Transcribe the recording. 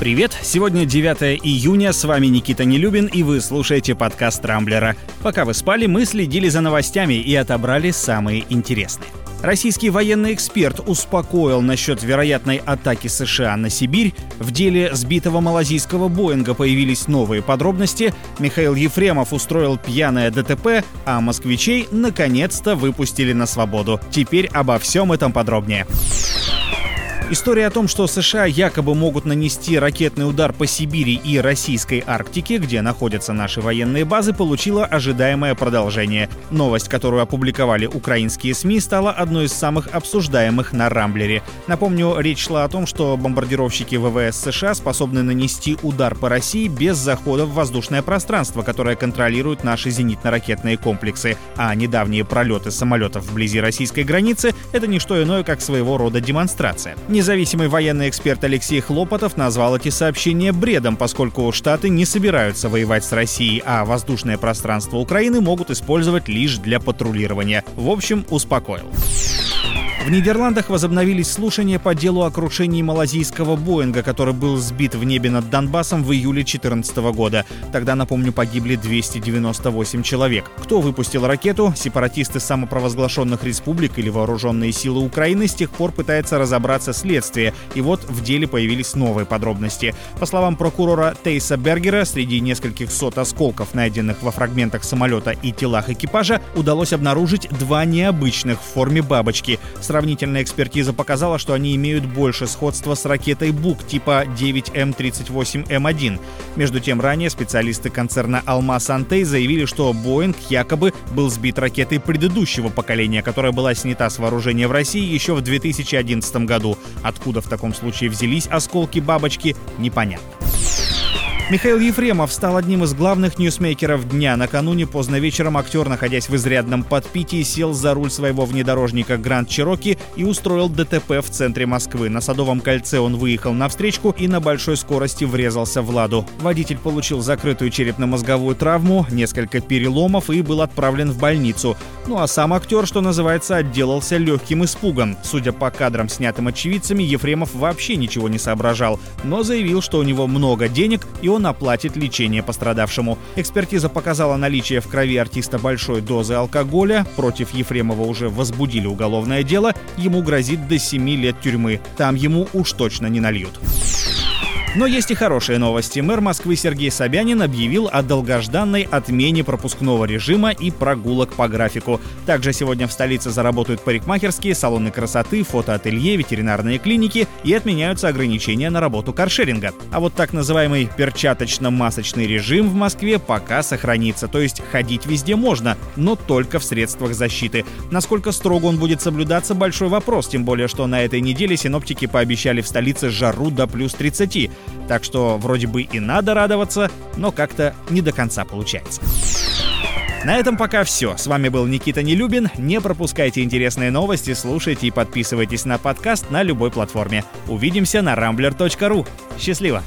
Привет! Сегодня 9 июня, с вами Никита Нелюбин, и вы слушаете подкаст Рамблера. Пока вы спали, мы следили за новостями и отобрали самые интересные. Российский военный эксперт успокоил насчет вероятной атаки США на Сибирь. В деле сбитого малазийского Боинга появились новые подробности. Михаил Ефремов устроил пьяное ДТП, а москвичей наконец-то выпустили на свободу. Теперь обо всем этом подробнее. История о том, что США якобы могут нанести ракетный удар по Сибири и российской Арктике, где находятся наши военные базы, получила ожидаемое продолжение. Новость, которую опубликовали украинские СМИ, стала одной из самых обсуждаемых на Рамблере. Напомню, речь шла о том, что бомбардировщики ВВС США способны нанести удар по России без захода в воздушное пространство, которое контролирует наши зенитно-ракетные комплексы. А недавние пролеты самолетов вблизи российской границы — это не что иное, как своего рода демонстрация. Независимый военный эксперт Алексей Хлопотов назвал эти сообщения бредом, поскольку Штаты не собираются воевать с Россией, а воздушное пространство Украины могут использовать лишь для патрулирования. В общем, успокоил. В Нидерландах возобновились слушания по делу о крушении малазийского Боинга, который был сбит в небе над Донбассом в июле 2014 года. Тогда, напомню, погибли 298 человек. Кто выпустил ракету? Сепаратисты самопровозглашенных республик или вооруженные силы Украины с тех пор пытаются разобраться следствие. И вот в деле появились новые подробности. По словам прокурора Тейса Бергера, среди нескольких сот осколков, найденных во фрагментах самолета и телах экипажа, удалось обнаружить два необычных в форме бабочки — Сравнительная экспертиза показала, что они имеют больше сходства с ракетой БУК типа 9М38М1. Между тем, ранее специалисты концерна «Алмаз Антей» заявили, что Боинг якобы был сбит ракетой предыдущего поколения, которая была снята с вооружения в России еще в 2011 году. Откуда в таком случае взялись осколки бабочки, непонятно. Михаил Ефремов стал одним из главных ньюсмейкеров дня. Накануне поздно вечером актер, находясь в изрядном подпитии, сел за руль своего внедорожника Гранд Чироки и устроил ДТП в центре Москвы. На Садовом кольце он выехал на встречку и на большой скорости врезался в «Ладу». Водитель получил закрытую черепно-мозговую травму, несколько переломов и был отправлен в больницу. Ну а сам актер, что называется, отделался легким испугом. Судя по кадрам, снятым очевидцами, Ефремов вообще ничего не соображал, но заявил, что у него много денег и он оплатит лечение пострадавшему. Экспертиза показала наличие в крови артиста большой дозы алкоголя. Против Ефремова уже возбудили уголовное дело. Ему грозит до 7 лет тюрьмы. Там ему уж точно не нальют. Но есть и хорошие новости. Мэр Москвы Сергей Собянин объявил о долгожданной отмене пропускного режима и прогулок по графику. Также сегодня в столице заработают парикмахерские, салоны красоты, фотоателье, ветеринарные клиники и отменяются ограничения на работу каршеринга. А вот так называемый перчаточно-масочный режим в Москве пока сохранится, то есть ходить везде можно, но только в средствах защиты. Насколько строго он будет соблюдаться, большой вопрос, тем более, что на этой неделе синоптики пообещали в столице жару до плюс 30. Так что вроде бы и надо радоваться, но как-то не до конца получается. На этом пока все. С вами был Никита Нелюбин. Не пропускайте интересные новости, слушайте и подписывайтесь на подкаст на любой платформе. Увидимся на rambler.ru. Счастливо!